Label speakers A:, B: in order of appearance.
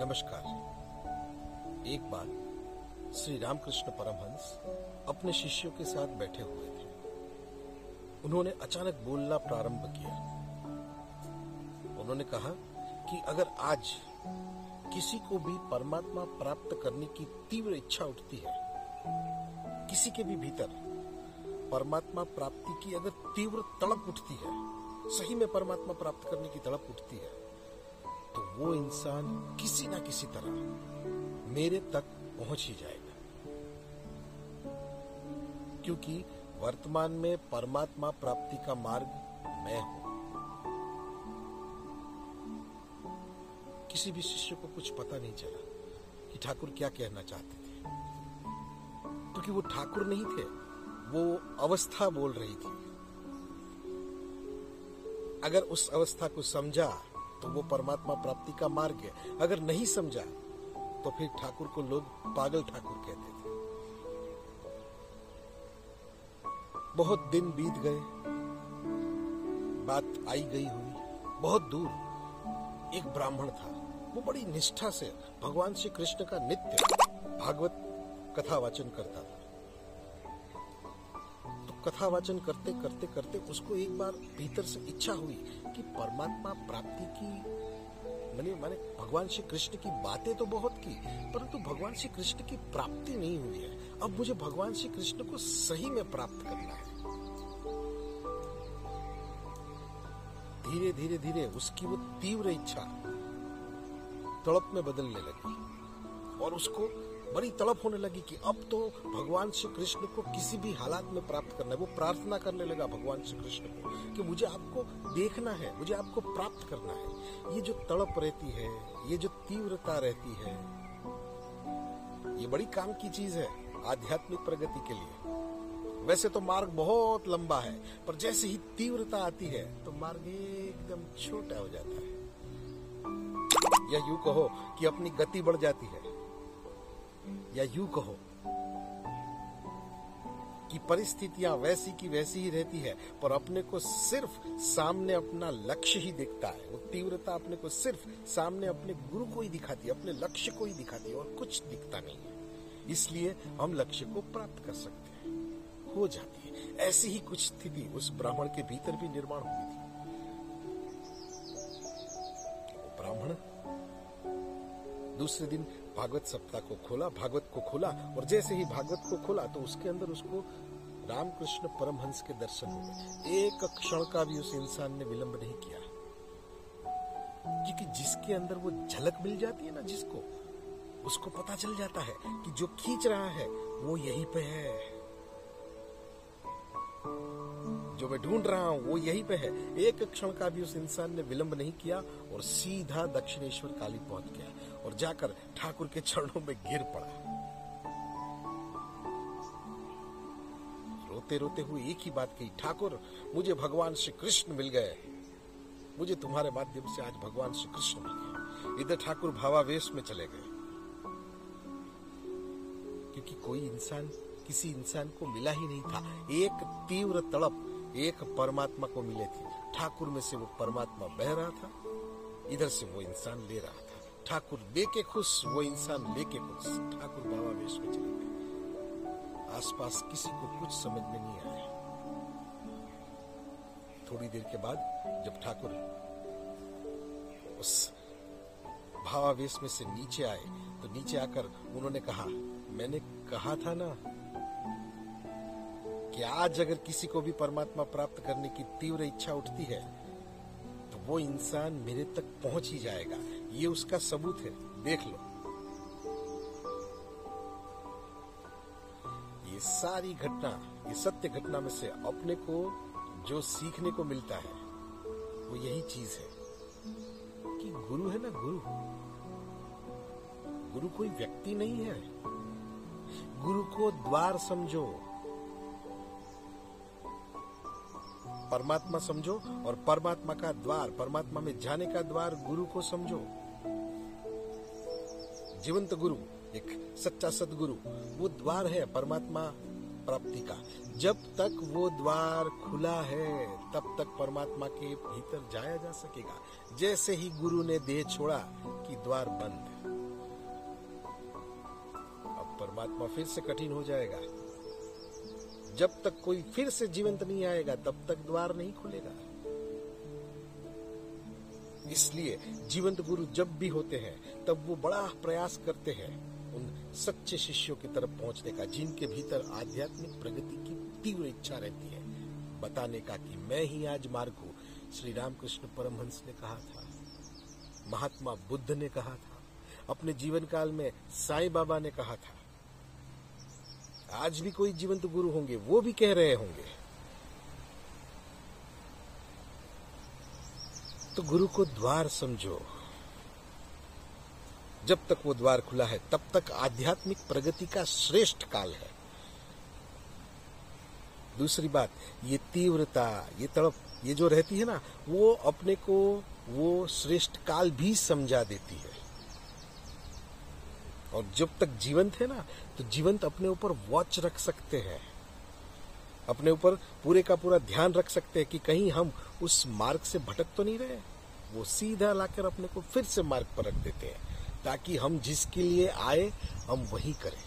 A: नमस्कार। एक बार श्री रामकृष्ण परमहंस अपने शिष्यों के साथ बैठे हुए थे। उन्होंने अचानक बोलना प्रारंभ किया। उन्होंने कहा कि अगर आज किसी को भी परमात्मा प्राप्त करने की तीव्र इच्छा उठती है, किसी के भी भीतर परमात्मा प्राप्ति की अगर तीव्र तड़प उठती है, सही में परमात्मा प्राप्त करने की तड़प उठती है तो वो इंसान किसी ना किसी तरह मेरे तक पहुँच ही जाएगा। क्योंकि वर्तमान में परमात्मा प्राप्ति का मार्ग मैं हूँ। किसी भी शिष्य को कुछ पता नहीं चला कि ठाकुर क्या कहना चाहते थे। क्योंकि तो वो ठाकुर नहीं थे, वो अवस्था बोल रही थी। अगर उस अवस्था को समझा तो वो परमात्मा प्राप्ति का मार्ग है। अगर नहीं समझा तो फिर ठाकुर को लोग पागल ठाकुर कहते थे। बहुत दिन बीत गए, बात आई गई हुई। बहुत दूर एक ब्राह्मण था। वो बड़ी निष्ठा से भगवान श्री कृष्ण का नित्य भागवत कथा वाचन करता था। कथा वाचन करते करते करते उसको एक बार भीतर से इच्छा हुई कि परमात्मा प्राप्ति की, मैंने, माने भगवान श्री कृष्ण की बातें तो बहुत की, परंतु तो भगवान श्री कृष्ण की प्राप्ति नहीं हुई है। अब मुझे भगवान श्री कृष्ण को सही में प्राप्त करना है। धीरे धीरे धीरे उसकी वो तीव्र इच्छा तड़प में बदलने लगी और उसको बड़ी तड़प होने लगी कि अब तो भगवान श्री कृष्ण को किसी भी हालात में प्राप्त करना है। वो प्रार्थना करने लगा भगवान श्री कृष्ण को कि मुझे आपको देखना है, मुझे आपको प्राप्त करना है। ये जो तड़प रहती है, ये जो तीव्रता रहती है, ये बड़ी काम की चीज़ है आध्यात्मिक प्रगति के लिए। वैसे तो मार्ग बहुत लंबा है, पर जैसे ही तीव्रता आती है तो मार्ग एकदम छोटा हो जाता है। या यूँ कहो कि अपनी गति बढ़ जाती है। या यूँ कहो कि परिस्थितियाँ वैसी की वैसी ही रहती है, पर अपने को सिर्फ़ सामने अपना लक्ष्य ही दिखता है। वो तीव्रता अपने को सिर्फ़ सामने अपने गुरु को ही दिखाती है, अपने लक्ष्य को ही दिखाती है, और कुछ दिखता नहीं है। इसलिए हम लक्ष्य को प्राप्त कर सकते हैं। हो जाती है। ऐसी ही कुछ स्थिति उस ब्राह्मण के भीतर भी निर्माण हुई थी। ब्राह्मण दूसरे दिन भागवत सप्ताह को खोला, भागवत को खोला, और जैसे ही भागवत को खोला तो उसके अंदर उसको रामकृष्ण परमहंस के दर्शन हो गए। एक क्षण का भी उस इंसान ने विलंब नहीं किया। क्योंकि जिसके अंदर वो झलक मिल जाती है ना, जिसको, उसको पता चल जाता है कि जो खींच रहा है, वो यहीं पे है। जो मैं ढूंढ रहा हूँ, वो यहीं पे है। एक क्षण का भी उस इंसान ने विलंब नहीं किया और सीधा दक्षिणेश्वर काली पहुँच गया। और जाकर ठाकुर के चरणों में गिर पड़ा। रोते रोते हुए एक ही बात कही, ठाकुर, मुझे भगवान श्री कृष्ण मिल गए मुझे तुम्हारे माध्यम से आज भगवान श्री कृष्ण मिल गए इधर ठाकुर भावावेश में चले गए। क्योंकि कोई इंसान, किसी इंसान को मिला ही नहीं था। एक तीव्र तड़प, एक परमात्मा को मिले थी। ठाकुर में से वो परमात्मा बह रहा था, इधर से वो इंसान ले रहा था। ठाकुर दे के खुश, वो इंसान लेके खुश। ठाकुर बाबा वेश में चले गए आसपास किसी को कुछ समझ में नहीं आया। थोड़ी देर के बाद जब ठाकुर उस भावावेश में से नीचे आए तो नीचे आकर उन्होंने कहा, मैंने कहा था ना कि आज अगर किसी को भी परमात्मा प्राप्त करने की तीव्र इच्छा उठती है तो वो इंसान मेरे तक पहुँच ही जाएगा। ये उसका सबूत है। देख लो। ये सारी घटना, ये सत्य घटना में से अपने को, जो सीखने को मिलता है, वो यही चीज़ है कि गुरु है ना गुरु। गुरु कोई व्यक्ति नहीं है। गुरु को द्वार समझो। परमात्मा समझो और परमात्मा का द्वार, परमात्मा में जाने का द्वार गुरु को समझो। जीवंत गुरु, एक सच्चा सदगुरु, वो द्वार है परमात्मा प्राप्ति का। जब तक वो द्वार खुला है, तब तक परमात्मा के भीतर जाया जा सकेगा। जैसे ही गुरु ने देह छोड़ा कि द्वार बंद अब परमात्मा फिर से कठिन हो जाएगा। जब तक कोई फिर से जीवंत नहीं आएगा, तब तक द्वार नहीं खुलेगा। इसलिए जीवंत गुरु जब भी होते हैं, तब वो बड़ा प्रयास करते हैं उन सच्चे शिष्यों की तरफ़ पहुँचने का, जिनके भीतर आध्यात्मिक प्रगति की तीव्र इच्छा रहती है। बताने का कि मैं ही आज मार्ग हूँ श्री रामकृष्ण परमहंस ने कहा था, महात्मा बुद्ध ने कहा था, अपने जीवन काल में साई बाबा ने कहा था, आज भी कोई जीवंत गुरु होंगे, वो भी कह रहे होंगे। तो गुरु को द्वार समझो। जब तक वो द्वार खुला है, तब तक आध्यात्मिक प्रगति का श्रेष्ठ काल है। दूसरी बात, ये तीव्रता, ये तड़प, ये जो रहती है ना, वो अपने को वो श्रेष्ठ काल भी समझा देती है। और जब तक जीवंत है ना तो जीवंत अपने ऊपर वॉच रख सकते हैं। अपने ऊपर पूरे का पूरा ध्यान रख सकते हैं कि कहीं हम उस मार्ग से भटक तो नहीं रहे। वो सीधा लाकर अपने को फिर से मार्ग पर रख देते हैं, ताकि हम जिसके लिए आए, हम वही करें।